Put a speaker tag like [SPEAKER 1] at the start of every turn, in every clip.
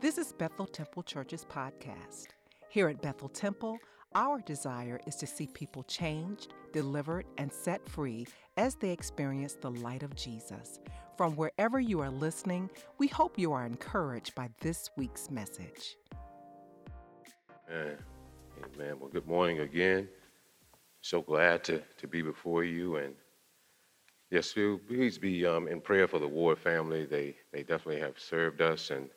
[SPEAKER 1] This is Bethel Temple Church's podcast. Here at Bethel Temple, our desire is to see people changed, delivered, and set free as they experience the light of Jesus. From wherever you are listening, we hope you are encouraged by this week's message.
[SPEAKER 2] Amen. Amen. Well, good morning again. So glad to, to be before you. And yes, please be um, in prayer for the Ward family. They, they definitely have served us, and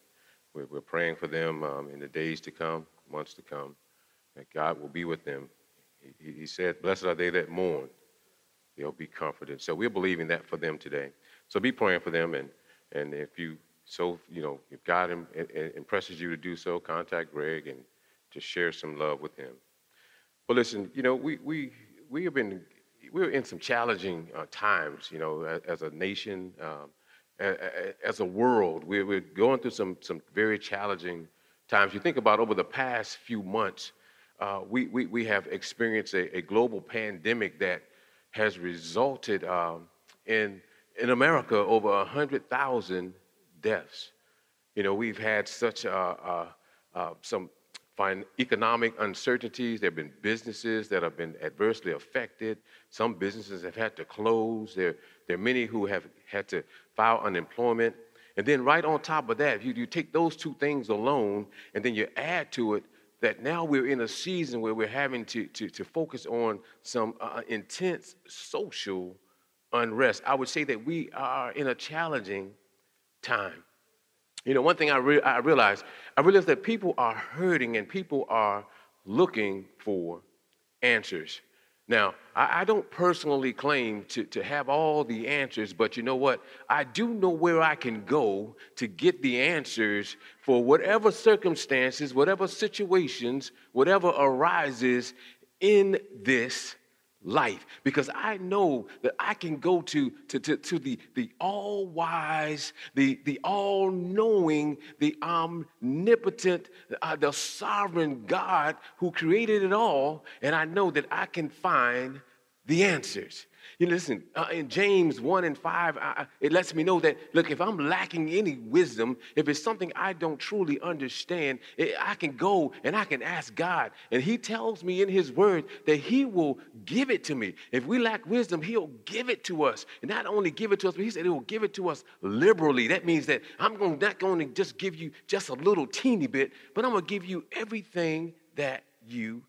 [SPEAKER 2] we're, we're praying for them um, in the days to come, months to come that God will be with them. He, he said, Blessed are they that mourn, they'll be comforted. So we're believing that for them today. So be praying for them, and, and if you so, you know, if God Im- impresses you to do so, contact Greg and just share some love with him. But listen, you know, we, we, we have been, we're in some challenging uh, times, you know, as, as a nation, um, as a world. We're, going through some, some very challenging times. You think about over the past few months, uh, we, we, we have experienced a, a, global pandemic that has resulted um, in, in America over 100,000 deaths. You know, we've had such uh, uh, uh, some fine economic uncertainties. There have been businesses that have been adversely affected. Some businesses have had to close. There, there are many who have had to file unemployment. And then, right on top of that, you, you take those two things alone and then you add to it that now we're in a season where we're having to, to, to focus on some uh, intense social unrest. I would say that we are in a challenging time. You know, one thing I, re- I realized, I realized that people are hurting and people are looking for answers. Now, I, I, don't personally claim to, to have all the answers, but you know what? I do know where I can go to get the answers for whatever circumstances, whatever situations, whatever arises in this life because I know that I can go to, to, to, to the, the all wise, the, the all knowing, the omnipotent, uh, the sovereign God who created it all, and I know that I can find the answers. You listen, uh, in James 1 and 5, I, it lets me know that, look, if I'm lacking any wisdom, if it's something I don't truly understand, it, I can go and I can ask God. And He tells me in His Word that He will give it to me. If we lack wisdom, He'll give it to us. And not only give it to us, but He said He will give it to us liberally. That means that I'm going, not going to just give you just a little teeny bit, but I'm going to give you everything that you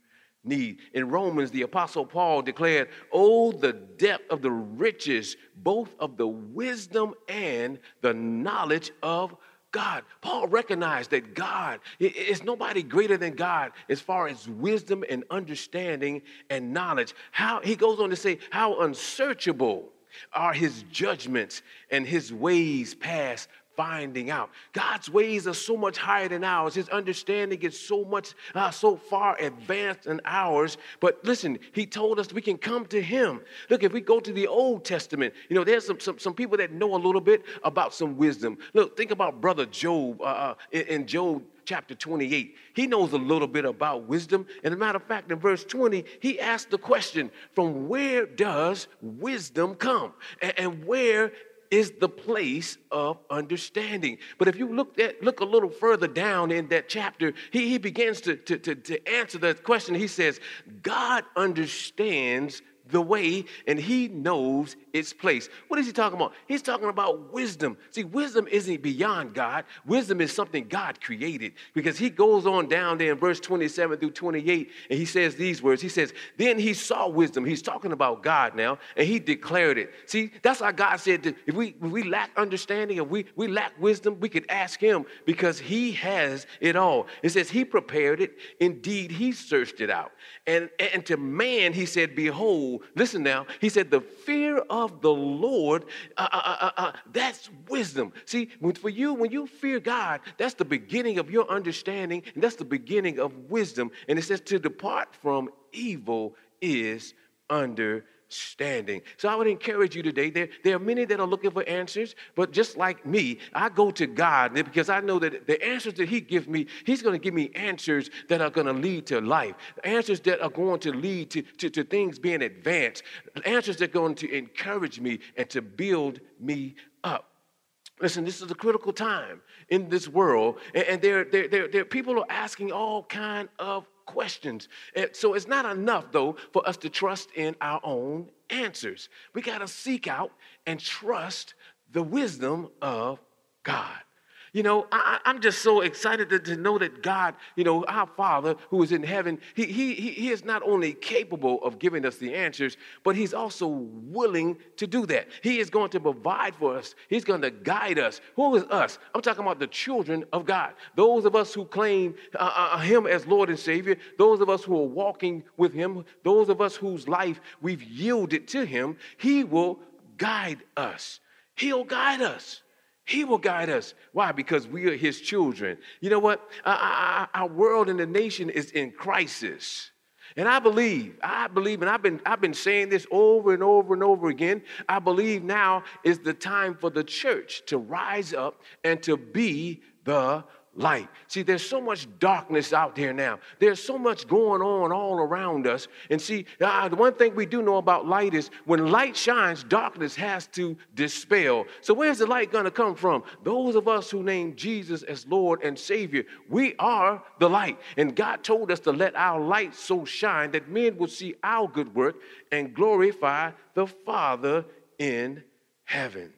[SPEAKER 2] need. In Romans, the Apostle Paul declared, Oh, the depth of the riches, both of the wisdom and the knowledge of God. Paul recognized that God is nobody greater than God as far as wisdom and understanding and knowledge. How he goes on to say, How unsearchable are his judgments and his ways past finding out. God's ways are so much higher than ours. His understanding is so much, uh, so far advanced than ours. But listen, He told us we can come to Him. Look, if we go to the Old Testament, you know, there's some, some, some people that know a little bit about some wisdom. Look, think about Brother Job uh, uh in, in Job chapter 28. He knows a little bit about wisdom. And a matter of fact, in verse 20, he asked the question from where does wisdom come? And, and where is the place of understanding. But if you look at look a little further down in that chapter, he, he begins to, to, to, to answer that question. He says, God understands the way and he knows its place. What is he talking about? He's talking about wisdom. See, wisdom isn't beyond God. Wisdom is something God created because he goes on down there in verse 27 through 28 and he says these words. He says, Then he saw wisdom. He's talking about God now and he declared it. See, that's why God said that if we, if we lack understanding, if we, we lack wisdom, we could ask him because he has it all. It says he prepared it. Indeed, he searched it out. And, and to man, he said, Behold, listen now, he said, the fear of the Lord, uh, uh, uh, uh, that's wisdom. See, for you, when you fear God, that's the beginning of your understanding, and that's the beginning of wisdom. And it says, to depart from evil is under standing. So I would encourage you today. There, there are many that are looking for answers, but just like me, I go to God because I know that the answers that He gives me, He's going to give me answers that are going to lead to life, answers that are going to lead to, to, to things being advanced, answers that are going to encourage me and to build me up. Listen, this is a critical time in this world, and, and there, there, there, there, people are asking all kind of questions. So it's not enough, though, for us to trust in our own answers. We got to seek out and trust the wisdom of God. You know, I, am just so excited to, to, know that God, you know, our Father who is in heaven, he, he, he is not only capable of giving us the answers, but He's also willing to do that. He is going to provide for us, He's going to guide us. Who is us? I'm talking about the children of God. Those of us who claim uh, uh, uh Him as Lord and Savior, those of us who are walking with Him, those of us whose life we've yielded to Him, He will guide us. He'll guide us. He will guide us. Why? Because we are His children. You know what? Our world and the nation is in crisis. And I believe, I believe, and I've been, I've been saying this over and over and over again. I believe now is the time for the church to rise up and to be the light. See, there's so much darkness out there now. There's so much going on all around us. And see, uh, the one thing we do know about light is when light shines, darkness has to dispel. So, where's the light going to come from? Those of us who name Jesus as Lord and Savior, we are the light. And God told us to let our light so shine that men will see our good work and glorify the Father in heaven.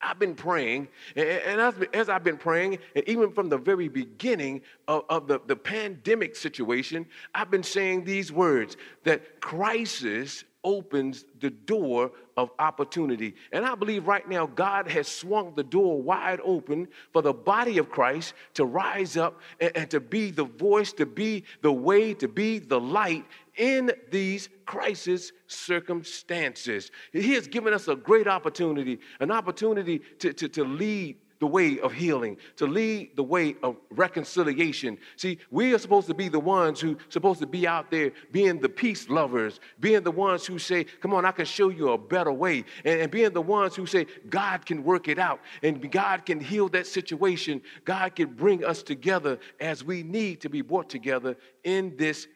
[SPEAKER 2] I've been praying, and as, I've been praying, and even from the very beginning of, of the, the pandemic situation, I've been saying these words that crisis opens the door of opportunity. And I believe right now God has swung the door wide open for the body of Christ to rise up and, and to be the voice, to be the way, to be the light in these crisis circumstances. He has given us a great opportunity, an opportunity to, to, to lead the way of healing, to lead the way of reconciliation. See, we are supposed to be the ones who supposed to be out there being the peace lovers, being the ones who say, "Come on, I can show you a better way," and, and being the ones who say, "God can work it out, and God can heal that situation. God can bring us together as we need to be brought together in this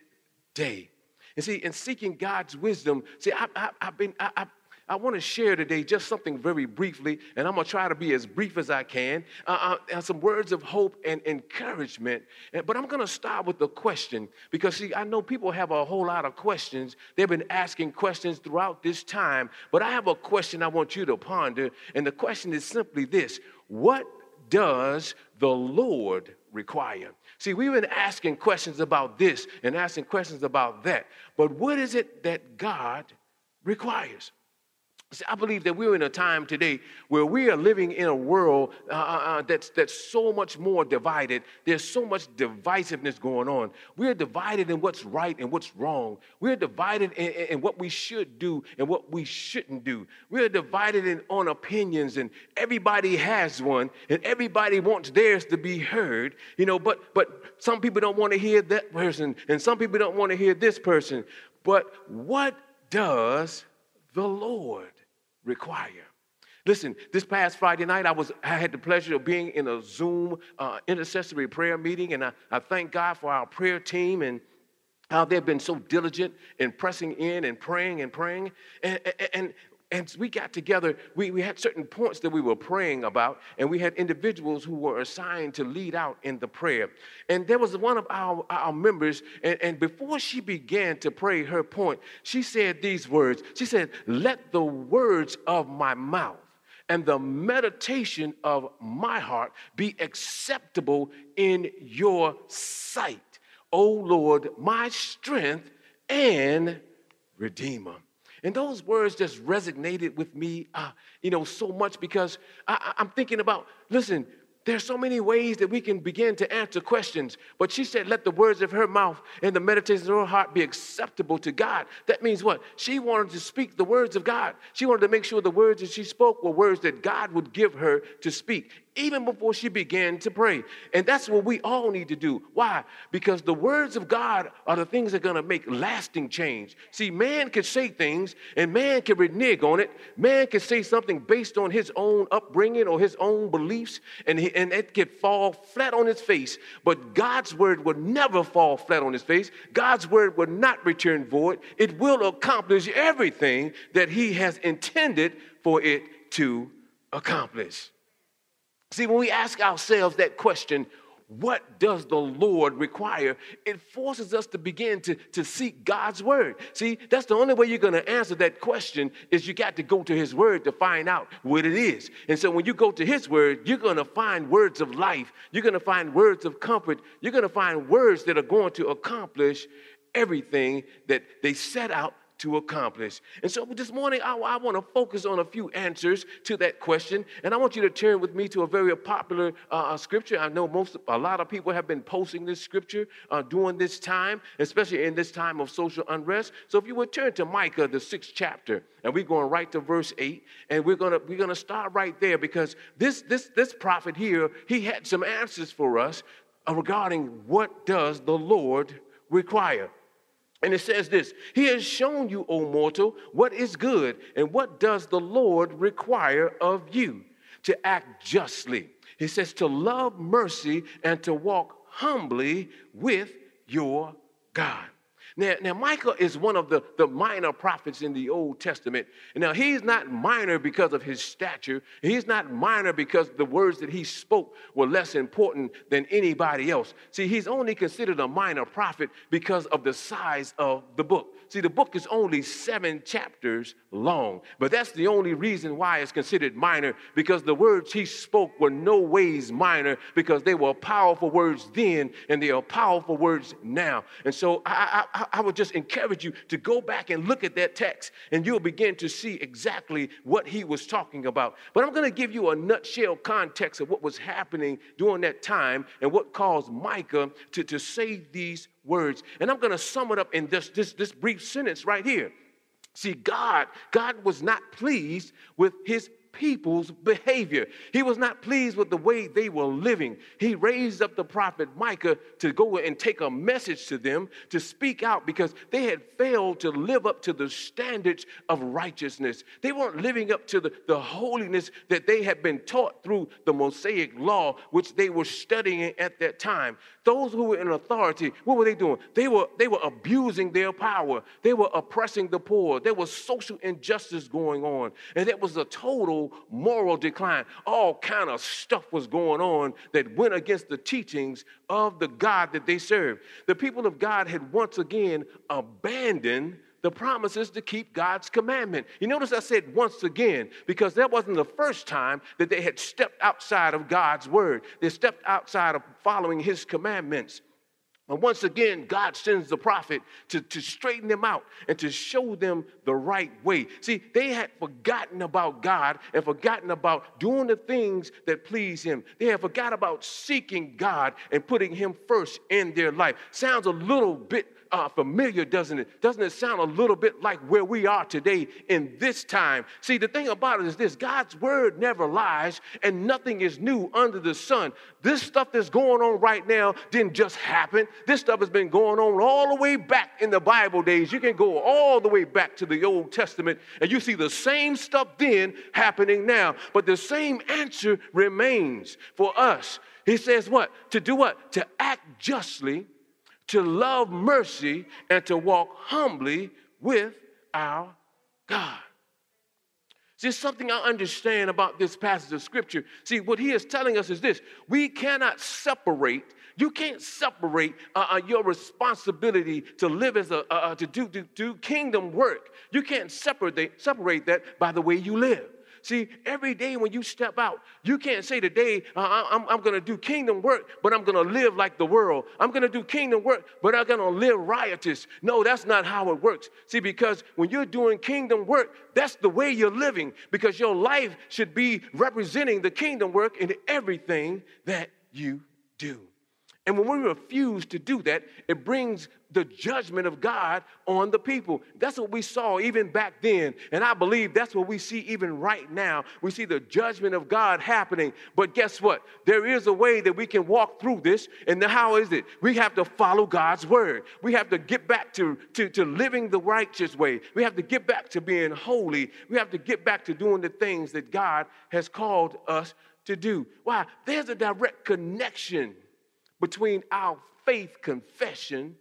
[SPEAKER 2] day." And see, in seeking God's wisdom, see, I, have been, I, I, I want to share today just something very briefly, and I'm going to try to be as brief as I can. Uh, uh, some words of hope and encouragement. But I'm going to start with the question because, see, I know people have a whole lot of questions. They've been asking questions throughout this time, but I have a question I want you to ponder. And the question is simply this What does the Lord require? See, we've been asking questions about this and asking questions about that, but what is it that God requires? See, I believe that we're in a time today where we are living in a world uh, uh, uh, that's, that's so much more divided. There's so much divisiveness going on. We're divided in what's right and what's wrong. We're divided in, in what we should do and what we shouldn't do. We're divided in, on opinions, and everybody has one, and everybody wants theirs to be heard. You know, but but some people don't want to hear that person, and some people don't want to hear this person. But what does the Lord require. Listen, this past Friday night, I was I had the pleasure of being in a Zoom uh, intercessory prayer meeting, and I, I thank God for our prayer team and how they've been so diligent in pressing in and praying and praying. And, and, and we got together, we, we had certain points that we were praying about, and we had individuals who were assigned to lead out in the prayer. And there was one of our, our members, and, and before she began to pray her point, she said these words She said, Let the words of my mouth and the meditation of my heart be acceptable in your sight, O Lord, my strength and redeemer. And those words just resonated with me, uh, you know, so much because I, I'm thinking about, listen, there's so many ways that we can begin to answer questions. But she said, let the words of her mouth and the meditations of her heart be acceptable to God. That means what? She wanted to speak the words of God. She wanted to make sure the words that she spoke were words that God would give her to speak even before she began to pray. And that's what we all need to do. Why? Because the words of God are the things that are going to make lasting change. See, man can say things and man can renege on it. Man can say something based on his own upbringing or his own beliefs, and, he, and it can fall flat on his face. But God's word will never fall flat on his face. God's word will not return void. It will accomplish everything that he has intended for it to accomplish. See, when we ask ourselves that question, what does the Lord require? It forces us to begin to, to seek God's word. See, that's the only way you're going to answer that question is you got to go to his word to find out what it is. And so when you go to his word, you're going to find words of life. You're going to find words of comfort. You're going to find words that are going to accomplish everything that they set out to accomplish. And so this morning, I, I want to focus on a few answers to that question. And I want you to turn with me to a very popular uh, uh, scripture. I know most, a lot of people have been posting this scripture uh, during this time, especially in this time of social unrest. So if you would turn to Micah, the sixth chapter, and we're going right to verse eight, and we're gonna we're gonna start right there because this this this prophet here he had some answers for us regarding what does the Lord require. And it says this He has shown you, O mortal, what is good, and what does the Lord require of you? To act justly. He says to love mercy and to walk humbly with your God. Now, now Micah is one of the, the minor prophets in the Old Testament. Now, he's not minor because of his stature. He's not minor because the words that he spoke were less important than anybody else. See, he's only considered a minor prophet because of the size of the book. See, the book is only seven chapters long, but that's the only reason why it's considered minor because the words he spoke were no ways minor because they were powerful words then and they are powerful words now. And so I, I, I would just encourage you to go back and look at that text and you'll begin to see exactly what he was talking about. But I'm going to give you a nutshell context of what was happening during that time and what caused Micah to, to say these words. And I'm going to sum it up in this, this, this brief sentence right here. See, God, God was not pleased with his people's behavior. He was not pleased with the way they were living. He raised up the prophet Micah to go and take a message to them to speak out because they had failed to live up to the standards of righteousness. They weren't living up to the, the holiness that they had been taught through the Mosaic law, which they were studying at that time. Those who were in authority, what were they doing? They were, they were abusing their power. They were oppressing the poor. There was social injustice going on. And it was a total moral decline. All kind of stuff was going on that went against the teachings of the God that they served. The people of God had once again abandoned the promises to keep God's commandment. You notice I said once again because that wasn't the first time that they had stepped outside of God's word. They stepped outside of following his commandments. And once again, God sends the prophet to, to straighten them out and to show them the right way. See, they had forgotten about God and forgotten about doing the things that please Him. They had forgot about seeking God and putting Him first in their life. Sounds a little bit uh, familiar, doesn't it? Doesn't it sound a little bit like where we are today in this time? See, the thing about it is this God's word never lies, and nothing is new under the sun. This stuff that's going on right now didn't just happen. This stuff has been going on all the way back in the Bible days. You can go all the way back to the Old Testament, and you see the same stuff then happening now. But the same answer remains for us. He says, What? To do what? To act justly to love mercy, and to walk humbly with our God. See, something I understand about this passage of scripture. See, what he is telling us is this we cannot separate. You can't separate uh, uh, your responsibility to live as a, uh, uh to do, to do kingdom work. You can't separate, separate that by the way you live. See, every day when you step out, you can't say today, uh, I'm, I'm going to do kingdom work, but I'm going to live like the world. I'm going to do kingdom work, but I'm going to live riotous. No, that's not how it works. See, because when you're doing kingdom work, that's the way you're living, because your life should be representing the kingdom work in everything that you do. And when we refuse to do that, it brings the judgment of God on the people. That's what we saw even back then. And I believe that's what we see even right now. We see the judgment of God happening. But guess what? There is a way that we can walk through this. And how is it? We have to follow God's word. We have to get back to, to, to living the righteous way. We have to get back to being holy. We have to get back to doing the things that God has called us to do. Why? There's a direct connection between our faith confession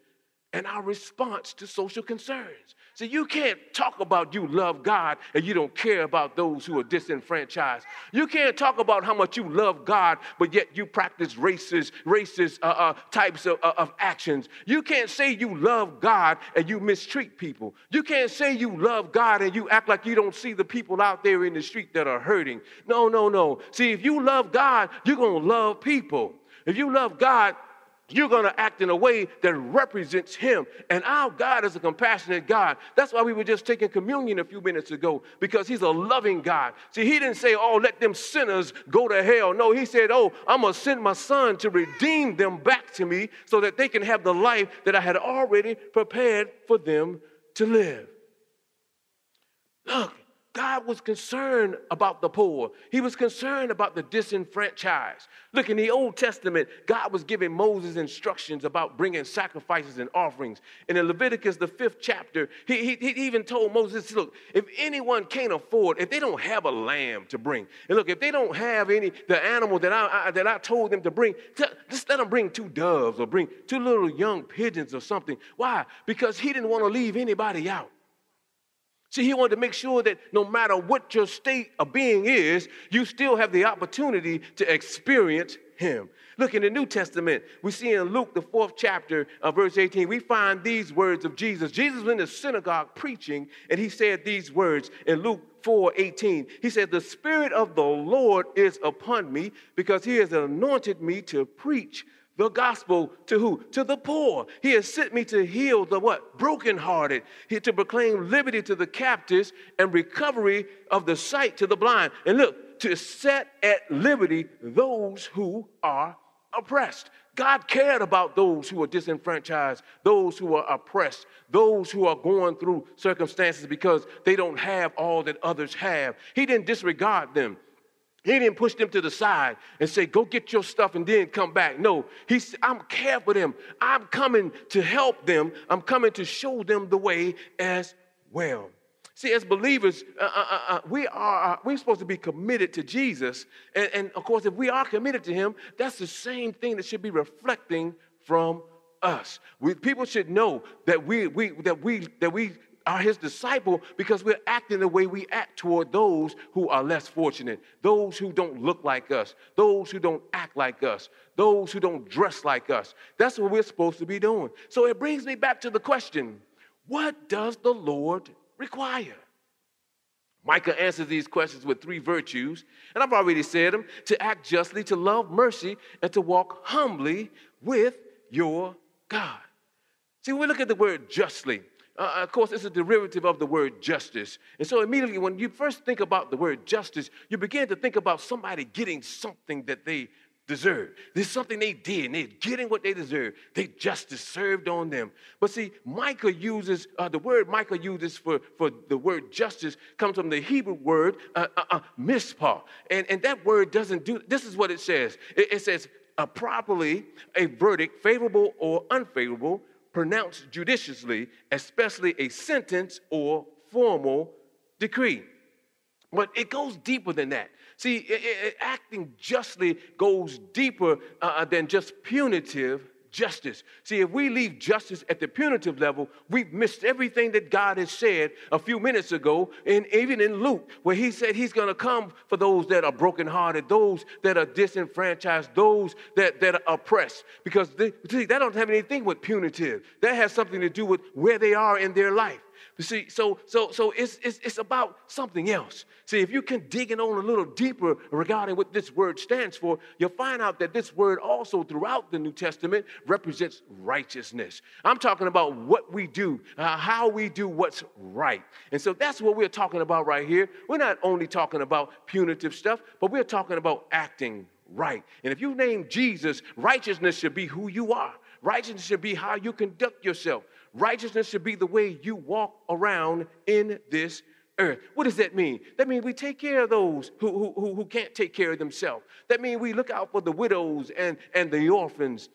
[SPEAKER 2] and our response to social concerns. See, you can't talk about you love God and you don't care about those who are disenfranchised. You can't talk about how much you love God, but yet you practice racist, racist uh, uh, types of, uh, of actions. You can't say you love God and you mistreat people. You can't say you love God and you act like you don't see the people out there in the street that are hurting. No, no, no. See, if you love God, you're going to love people. If you love God, you're going to act in a way that represents Him. And our God is a compassionate God. That's why we were just taking communion a few minutes ago, because He's a loving God. See, He didn't say, Oh, let them sinners go to hell. No, He said, Oh, I'm going to send my Son to redeem them back to me so that they can have the life that I had already prepared for them to live. Look, God was concerned about the poor. He was concerned about the disenfranchised. Look, in the Old Testament, God was giving Moses instructions about bringing sacrifices and offerings. And in Leviticus, the fifth chapter, he, he, he even told Moses, look, if anyone can't afford, if they don't have a lamb to bring, and look, if they don't have any, the animal that I, I that I told them to bring, just let them bring two doves or bring two little young pigeons or something. Why? Because he didn't want to leave anybody out. See, he wanted to make sure that no matter what your state of being is, you still have the opportunity to experience him. Look in the New Testament, we see in Luke, the fourth chapter, of verse 18, we find these words of Jesus. Jesus was in the synagogue preaching, and he said these words in Luke 4 18. He said, The Spirit of the Lord is upon me because he has anointed me to preach the gospel to who? To the poor. He has sent me to heal the what? Brokenhearted. He to proclaim liberty to the captives and recovery of the sight to the blind. And look, to set at liberty those who are oppressed. God cared about those who are disenfranchised, those who are oppressed, those who are going through circumstances because they don't have all that others have. He didn't disregard them. He didn't push them to the side and say, Go get your stuff and then come back. No, he said, I'm care for them. I'm coming to help them. I'm coming to show them the way as well. See, as believers, uh, uh, uh, uh we are uh, we're supposed to be committed to Jesus, and, and of course, if we are committed to Him, that's the same thing that should be reflecting from us. We, people should know that we, we that we that we are his disciple because we're acting the way we act toward those who are less fortunate, those who don't look like us, those who don't act like us, those who don't dress like us. That's what we're supposed to be doing. So it brings me back to the question what does the Lord require? Micah answers these questions with three virtues, and I've already said them to act justly, to love mercy, and to walk humbly with your God. See, when we look at the word justly, uh, of course, it's a derivative of the word justice. And so, immediately, when you first think about the word justice, you begin to think about somebody getting something that they deserve. There's something they did, and they're getting what they deserve. They justice served on them. But see, Micah uses uh, the word Micah uses for, for the word justice comes from the Hebrew word uh, uh, uh mispah. And, and that word doesn't do this is what it says it, it says, uh, properly a verdict, favorable or unfavorable, pronounced judiciously, especially a sentence or formal decree. But it goes deeper than that. See, it, it, acting justly goes deeper uh, than just punitive justice. See, if we leave justice at the punitive level, we've missed everything that God has said a few minutes ago, and even in Luke, where he said he's going to come for those that are brokenhearted, those that are disenfranchised, those that, that are oppressed. Because they, see, that don't have anything with punitive. That has something to do with where they are in their life. You see, so so so it's, it's it's about something else. See, if you can dig in on a little deeper regarding what this word stands for, you'll find out that this word also throughout the New Testament represents righteousness. I'm talking about what we do, uh, how we do what's right. And so that's what we're talking about right here. We're not only talking about punitive stuff, but we're talking about acting right. And if you name Jesus, righteousness should be who you are. Righteousness should be how you conduct yourself. Righteousness should be the way you walk around in this earth. What does that mean? That means we take care of those who, who, who can't take care of themselves. That means we look out for the widows and, and the orphans.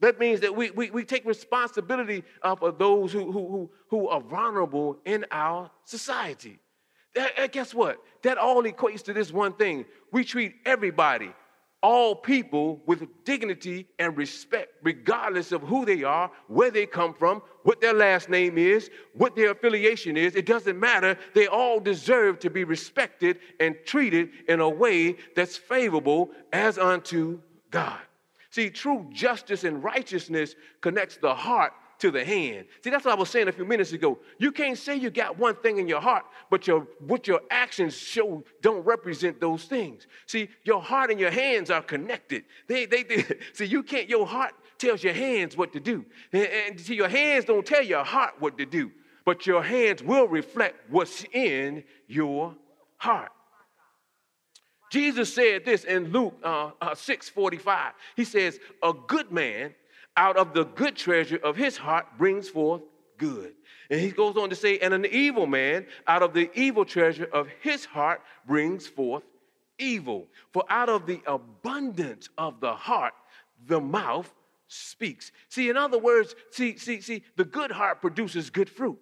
[SPEAKER 2] That means that we, we, we take responsibility uh, for those who, who, who, who are vulnerable in our society. That, guess what? That all equates to this one thing. We treat everybody all people with dignity and respect, regardless of who they are, where they come from, what their last name is, what their affiliation is. It doesn't matter. They all deserve to be respected and treated in a way that's favorable as unto God. See, true justice and righteousness connects the heart to the hand. See, that's what I was saying a few minutes ago. You can't say you got one thing in your heart, but your what your actions show don't represent those things. See, your heart and your hands are connected. They, they, they see, you can't, your heart tells your hands what to do. And, and see, your hands don't tell your heart what to do, but your hands will reflect what's in your heart. Jesus said this in Luke uh, uh, 6 45. He says, A good man out of the good treasure of his heart brings forth good. And he goes on to say, and an evil man out of the evil treasure of his heart brings forth evil. For out of the abundance of the heart, the mouth speaks. See, in other words, see, see, see, the good heart produces good fruit.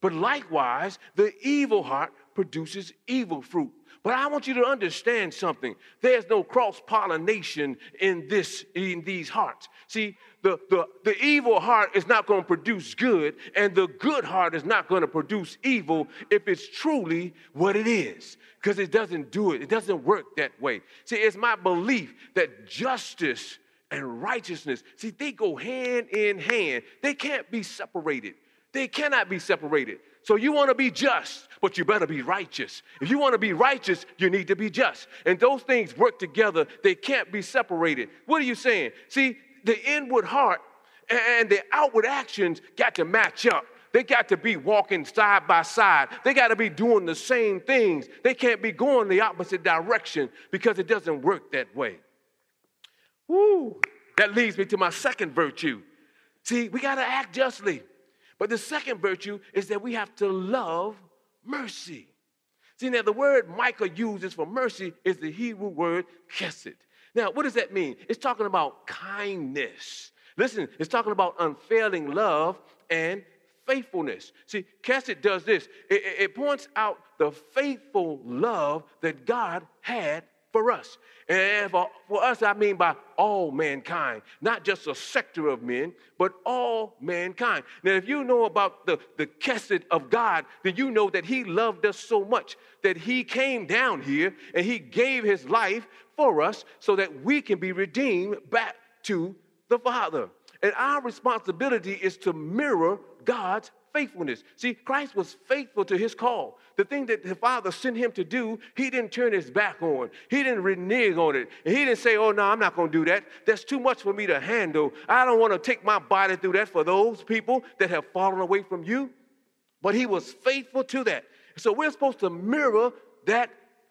[SPEAKER 2] But likewise, the evil heart produces evil fruit. But I want you to understand something. There's no cross pollination in this in these hearts. See, the, the, the evil heart is not going to produce good, and the good heart is not going to produce evil if it's truly what it is. Because it doesn't do it, it doesn't work that way. See, it's my belief that justice and righteousness, see, they go hand in hand. They can't be separated. They cannot be separated. So you want to be just, but you better be righteous. If you want to be righteous, you need to be just. And those things work together. They can't be separated. What are you saying? See, the inward heart and the outward actions got to match up. They got to be walking side by side. They got to be doing the same things. They can't be going the opposite direction because it doesn't work that way. Woo! That leads me to my second virtue. See, we got to act justly. But the second virtue is that we have to love mercy. See, now the word Micah uses for mercy is the Hebrew word chesed. Now, what does that mean? It's talking about kindness. Listen, it's talking about unfailing love and faithfulness. See, chesed does this it, it points out the faithful love that God had for us. And for, for us, I mean by all mankind, not just a sector of men, but all mankind. Now, if you know about the, the chesed of God, then you know that He loved us so much that He came down here and He gave His life for us so that we can be redeemed back to the Father. And our responsibility is to mirror God's faithfulness. See, Christ was faithful to his call. The thing that the Father sent him to do, he didn't turn his back on. He didn't renege on it. And he didn't say, oh, no, I'm not going to do that. That's too much for me to handle. I don't want to take my body through that for those people that have fallen away from you. But he was faithful to that. So we're supposed to mirror that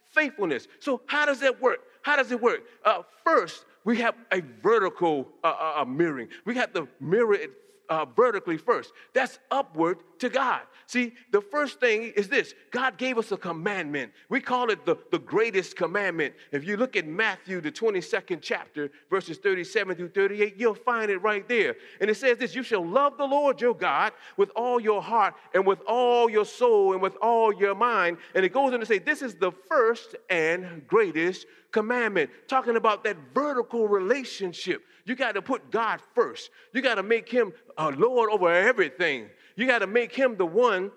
[SPEAKER 2] faithfulness. So how does that work? How does it work? Uh, first, we have a vertical uh, uh, uh mirroring. We have to mirror it uh, vertically first. That's upward to God. See, the first thing is this God gave us a commandment. We call it the, the greatest commandment. If you look at Matthew, the 22nd chapter, verses 37 through 38, you'll find it right there. And it says this You shall love the Lord your God with all your heart and with all your soul and with all your mind. And it goes on to say, This is the first and greatest commandment, talking about that vertical relationship. You got to put God first. You got to make him a Lord over everything. You got to make him the one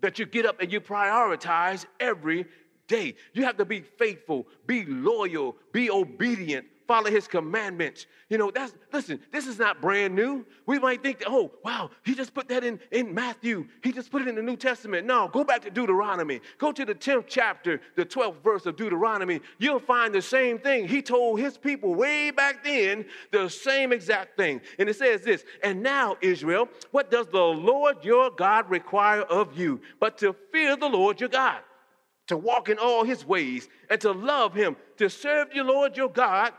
[SPEAKER 2] that you get up and you prioritize every day. You have to be faithful, be loyal, be obedient, follow his commandments. You know, that's listen, this is not brand new. We might think that, oh, wow, he just put that in, in Matthew. He just put it in the New Testament. No, go back to Deuteronomy. Go to the 10th chapter, the 12th verse of Deuteronomy. You'll find the same thing. He told his people way back then the same exact thing. And it says this, and now, Israel, what does the Lord your God require of you? But to fear the Lord your God to walk in all his ways and to love him, to serve your Lord your God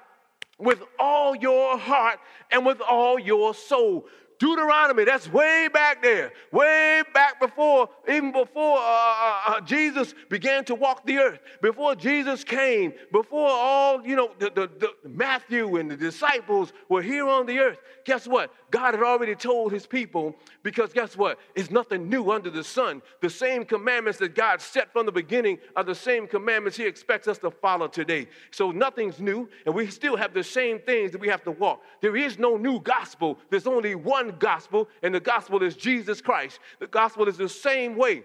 [SPEAKER 2] with all your heart and with all your soul. Deuteronomy, that's way back there, way back before, even before uh, uh, uh, Jesus began to walk the earth, before Jesus came, before all, you know, the, the, the Matthew and the disciples were here on the earth. Guess what? God had already told his people because guess what? It's nothing new under the sun. The same commandments that God set from the beginning are the same commandments he expects us to follow today. So nothing's new, and we still have the same things that we have to walk. There is no new gospel, there's only one gospel, and the gospel is Jesus Christ. The gospel is the same way.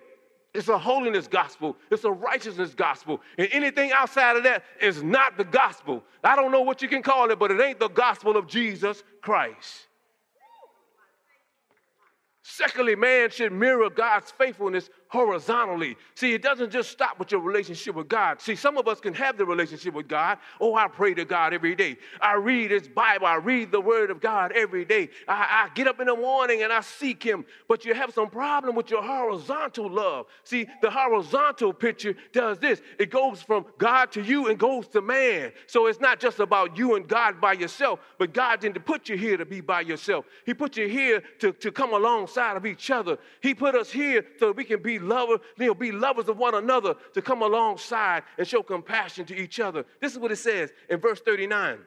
[SPEAKER 2] It's a holiness gospel. It's a righteousness gospel. And anything outside of that is not the gospel. I don't know what you can call it, but it ain't the gospel of Jesus Christ. Secondly, man should mirror God's faithfulness horizontally. See, it doesn't just stop with your relationship with God. See, some of us can have the relationship with God. Oh, I pray to God every day. I read His Bible. I read the Word of God every day. I, I get up in the morning and I seek Him. But you have some problem with your horizontal love. See, the horizontal picture does this it goes from God to you and goes to man. So it's not just about you and God by yourself, but God didn't put you here to be by yourself. He put you here to, to come alongside of each other. He put us here so we can be lover, you know, be lovers of one another, to come alongside and show compassion to each other. This is what it says in verse 39.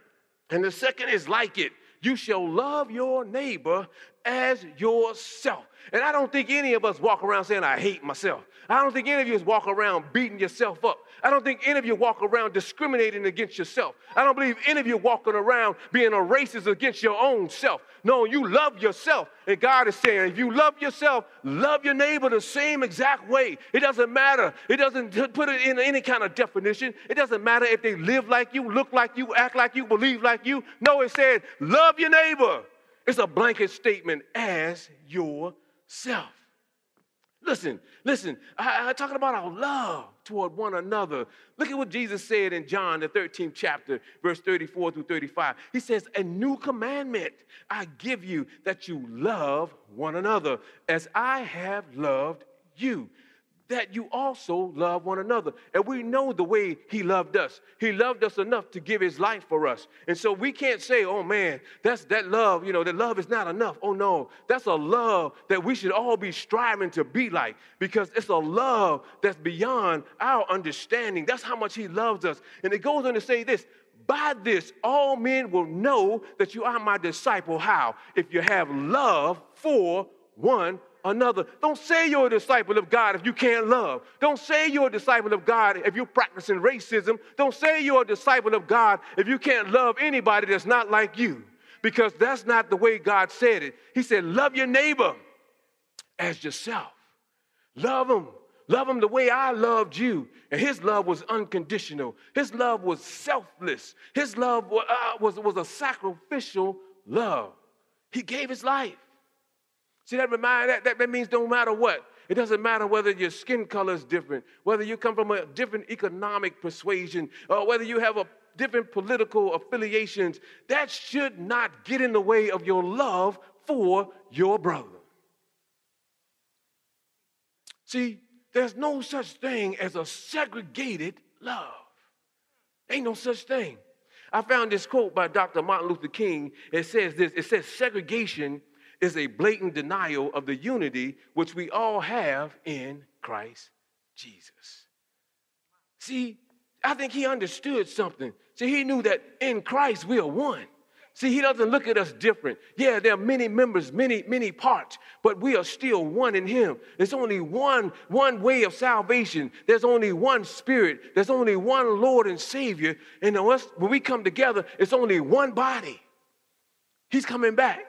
[SPEAKER 2] And the second is like it. You shall love your neighbor as yourself. And I don't think any of us walk around saying, I hate myself. I don't think any of you is walk around beating yourself up. I don't think any of you walk around discriminating against yourself. I don't believe any of you walking around being a racist against your own self. No, you love yourself. And God is saying, if you love yourself, love your neighbor the same exact way. It doesn't matter. It doesn't put it in any kind of definition. It doesn't matter if they live like you, look like you, act like you, believe like you. No, it said, love your neighbor. It's a blanket statement as yourself. Listen, listen, I, am talking about our love toward one another. Look at what Jesus said in John, the 13th chapter, verse 34 through 35. He says, A new commandment I give you that you love one another as I have loved you that you also love one another. And we know the way he loved us. He loved us enough to give his life for us. And so we can't say, oh man, that's that love, you know, that love is not enough. Oh no, that's a love that we should all be striving to be like because it's a love that's beyond our understanding. That's how much he loves us. And it goes on to say this by this, all men will know that you are my disciple. How? If you have love for one another. Don't say you're a disciple of God if you can't love. Don't say you're a disciple of God if you're practicing racism. Don't say you're a disciple of God if you can't love anybody that's not like you. Because that's not the way God said it. He said, Love your neighbor as yourself. Love them. Love him the way I loved you. And his love was unconditional. His love was selfless. His love was, uh, was, was a sacrificial love. He gave his life. See, that remind that, that, that means no matter what. It doesn't matter whether your skin color is different, whether you come from a different economic persuasion, or whether you have a different political affiliations. That should not get in the way of your love for your brother. See, there's no such thing as a segregated love. Ain't no such thing. I found this quote by Dr. Martin Luther King. It says this it says, segregation is a blatant denial of the unity which we all have in Christ Jesus. See, I think he understood something. See, he knew that in Christ we are one. See, he doesn't look at us different. Yeah, there are many members, many, many parts, but we are still one in him. There's only one, one way of salvation. There's only one spirit. There's only one Lord and Savior. And when we come together, it's only one body. He's coming back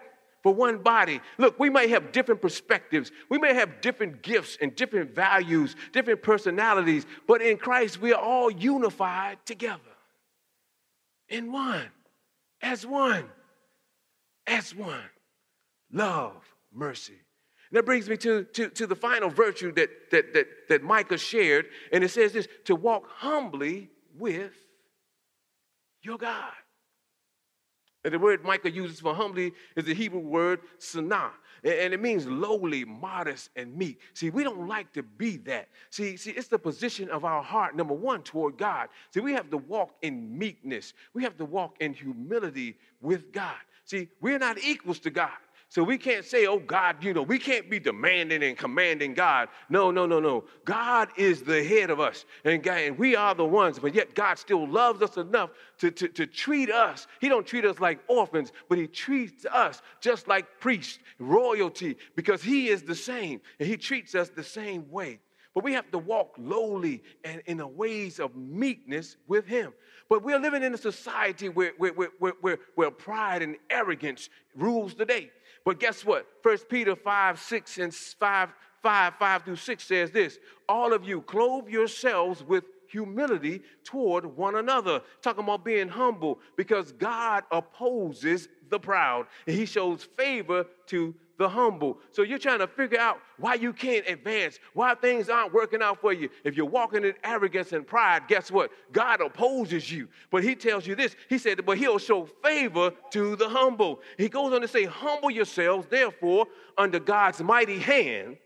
[SPEAKER 2] for one body. Look, we may have different perspectives, we may have different gifts and different values, different personalities, but in Christ we are all unified together in one, as one, as one. Love, mercy. And that brings me to, to, to the final virtue that, that, that, that Micah shared, and it says this to walk humbly with your God. And the word Micah uses for humbly is the Hebrew word sanah. And it means lowly, modest, and meek. See, we don't like to be that. See, see, it's the position of our heart, number one, toward God. See, we have to walk in meekness. We have to walk in humility with God. See, we're not equals to God. So we can't say, oh, God, you know, we can't be demanding and commanding God. No, no, no, no. God is the head of us, and, God, and we are the ones, but yet God still loves us enough to, to, to treat us. He don't treat us like orphans, but he treats us just like priests, royalty, because he is the same, and he treats us the same way. But we have to walk lowly and in the ways of meekness with him. But we're living in a society where, where, where, where, where pride and arrogance rules the day. But guess what? First Peter 5, 6 and 5, 5, 5 through 6 says this All of you clothe yourselves with humility toward one another. Talking about being humble because God opposes the proud and he shows favor to the humble. So you're trying to figure out why you can't advance, why things aren't working out for you. If you're walking in arrogance and pride, guess what? God opposes you. But he tells you this. He said, but he'll show favor to the humble. He goes on to say, humble yourselves, therefore, under God's mighty hand,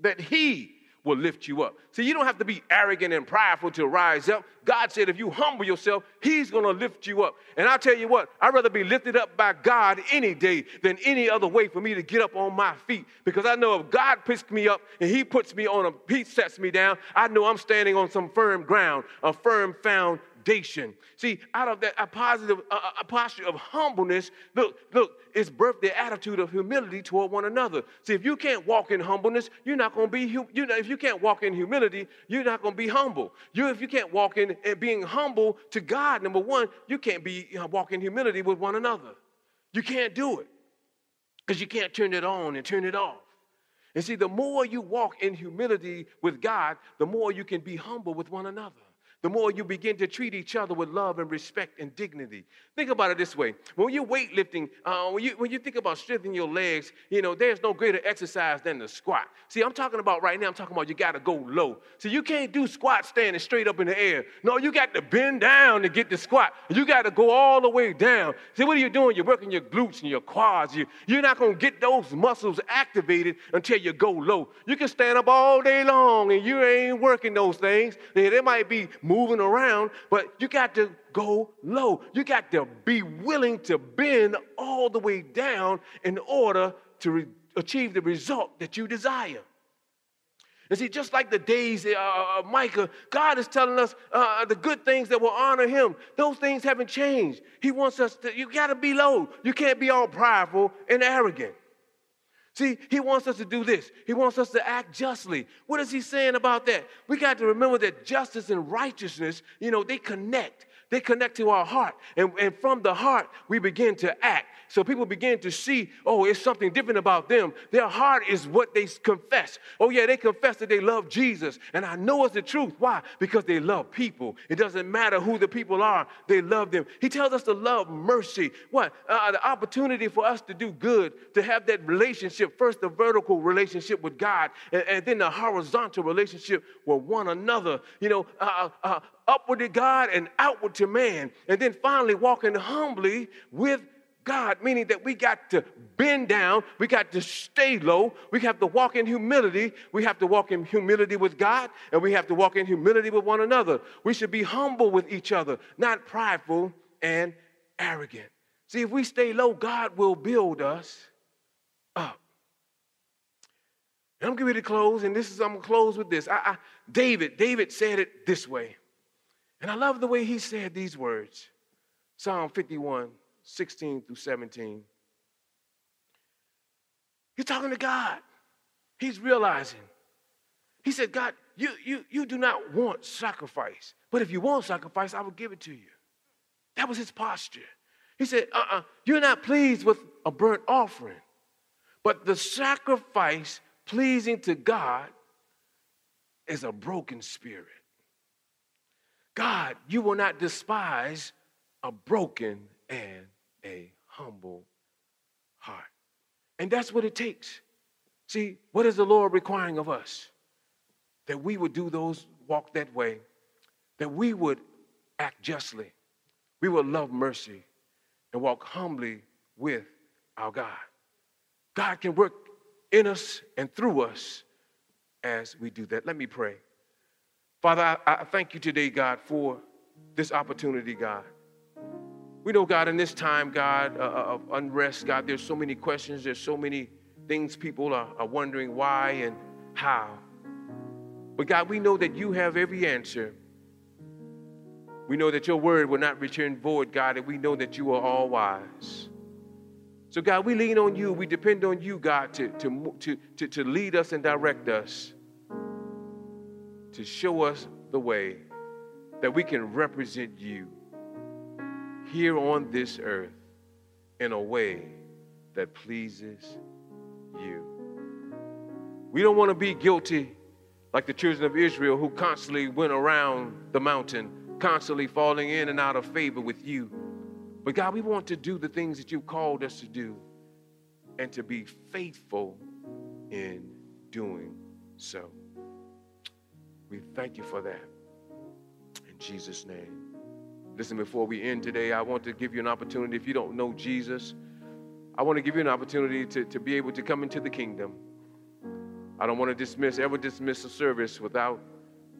[SPEAKER 2] that he will lift you up. So you don't have to be arrogant and prideful to rise up. God said, if you humble yourself, He's going to lift you up. And I'll tell you what, I'd rather be lifted up by God any day than any other way for me to get up on my feet. Because I know if God picks me up and He puts me on a, He sets me down, I know I'm standing on some firm ground, a firm found foundation. See, out of that a positive a, posture of humbleness, look, look, it's birthed the attitude of humility toward one another. See, if you can't walk in humbleness, you're not going to be. You know, if you can't walk in humility, you're not going to be humble. You, if you can't walk in and being humble to God, number one, you can't be uh, you know, walking humility with one another. You can't do it because you can't turn it on and turn it off. And see, the more you walk in humility with God, the more you can be humble with one another the more you begin to treat each other with love and respect and dignity. Think about it this way. When you're weightlifting, uh, when, you, when you think about strengthening your legs, you know, there's no greater exercise than the squat. See, I'm talking about right now, I'm talking about you got to go low. So you can't do squat standing straight up in the air. No, you got to bend down to get the squat. You got to go all the way down. See, what are you doing? You're working your glutes and your quads. You, you're not to get those muscles activated until you go low. You can stand up all day long and you ain't working those things. They might be moving around, but you got to go low. You got to be willing to bend all the way down in order to re- achieve the result that you desire. And see, just like the days uh, uh, of Micah, God is telling us uh, the good things that will honor Him. Those things haven't changed. He wants us to, you got to be low. You can't be all prideful and arrogant. See, he wants us to do this. He wants us to act justly. What is he saying about that? We got to remember that justice and righteousness, you know, they connect. They connect to our heart. And, and from the heart, we begin to act. So people begin to see, oh, it's something different about them. Their heart is what they confess. Oh, yeah, they confess that they love Jesus. And I know it's the truth. Why? Because they love people. It doesn't matter who the people are, they love them. He tells us to love mercy. What? Uh, the opportunity for us to do good, to have that relationship, first the vertical relationship with God, and, and then the horizontal relationship with one another. You know, uh, uh, upward to God and outward to man. And then finally walking humbly with God, meaning that we got to bend down, we got to stay low, we have to walk in humility, we have to walk in humility with God, and we have to walk in humility with one another. We should be humble with each other, not prideful and arrogant. See, if we stay low, God will build us up. And I'm getting ready to close, and this is I'm gonna close with this. I, I, David, David said it this way. And I love the way he said these words Psalm 51, 16 through 17. He's talking to God. He's realizing. He said, God, you, you, you do not want sacrifice, but if you want sacrifice, I will give it to you. That was his posture. He said, uh uh-uh, uh, you are not pleased with a burnt offering, but the sacrifice pleasing to God is a broken spirit. God, you will not despise a broken and a humble heart. And that's what it takes. See, what is the Lord requiring of us? That we would do those, walk that way, that we would act justly, we would love mercy, and walk humbly with our God. God can work in us and through us as we do that. Let me pray. Father, I, I thank you today, God, for this opportunity, God. We know, God, in this time, God, uh, uh, of unrest, God, there's so many questions, there's so many things people are, are wondering why and how. But God, we know that you have every answer. We know that your word will not return void, God, and we know that you are all wise. So, God, we lean on you. We depend on you, God, to, to, to, to, to lead us and direct us, to show us the way that we can represent you here on this earth in a way that pleases you. We don't want to be guilty like the children of Israel who constantly went around the mountain, constantly falling in and out of favor with you. But God, we want to do the things that you've called us to do and to be faithful in doing so. We thank you for that. In Jesus' name. Listen, before we end today, I want to give you an opportunity. If you don't know Jesus, I want to give you an opportunity to, to be able to come into the kingdom. I don't want to dismiss, ever dismiss a service without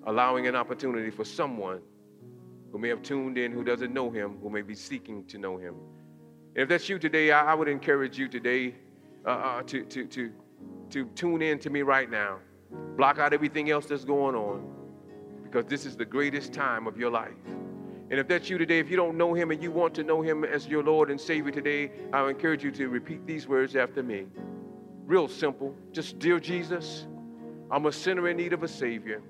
[SPEAKER 2] allowing an opportunity for someone who may have tuned in who doesn't know him, who may be seeking to know him. And if that's you today, I, I would encourage you today uh, uh, to, to, to, to tune in to me right now. Block out everything else that's going on because this is the greatest time of your life. And if that's you today, if you don't know him and you want to know him as your Lord and Savior today, I encourage you to repeat these words after me. Real simple. Just, dear Jesus, I'm a sinner in need of a Savior.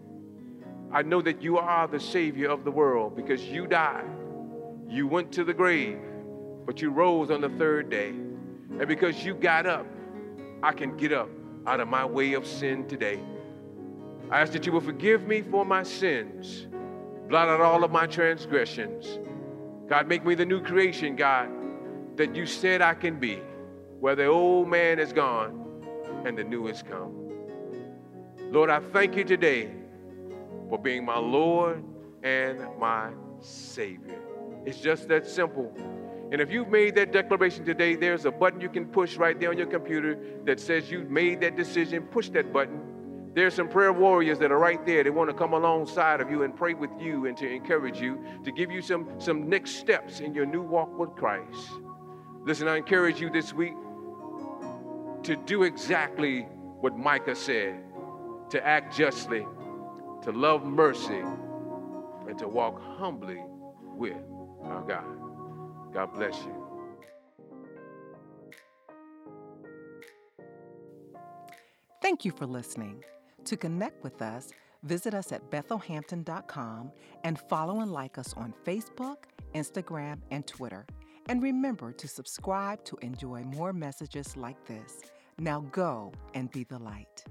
[SPEAKER 2] I know that you are the Savior of the world because you died. You went to the grave, but you rose on the third day. And because you got up, I can get up out of my way of sin today. I ask that you will forgive me for my sins blot out all of my transgressions. God, make me the new creation, God, that you said I can be, where the old man is gone and the new has come. Lord, I thank you today for being my Lord and my Savior. It's just that simple. And if you've made that declaration today, there's a button you can push right there on your computer that says you've made that decision. Push that button there's some prayer warriors that are right there. They want to come alongside of you and pray with you and to encourage you, to give you some, some next steps in your new walk with Christ. Listen, I encourage you this week to do exactly what Micah said to act justly, to love mercy, and to walk humbly with our God. God bless you.
[SPEAKER 1] Thank you for listening. To connect with us, visit us at bethelhampton.com and follow and like us on Facebook, Instagram, and Twitter. And remember to subscribe to enjoy more messages like this. Now go and be the light.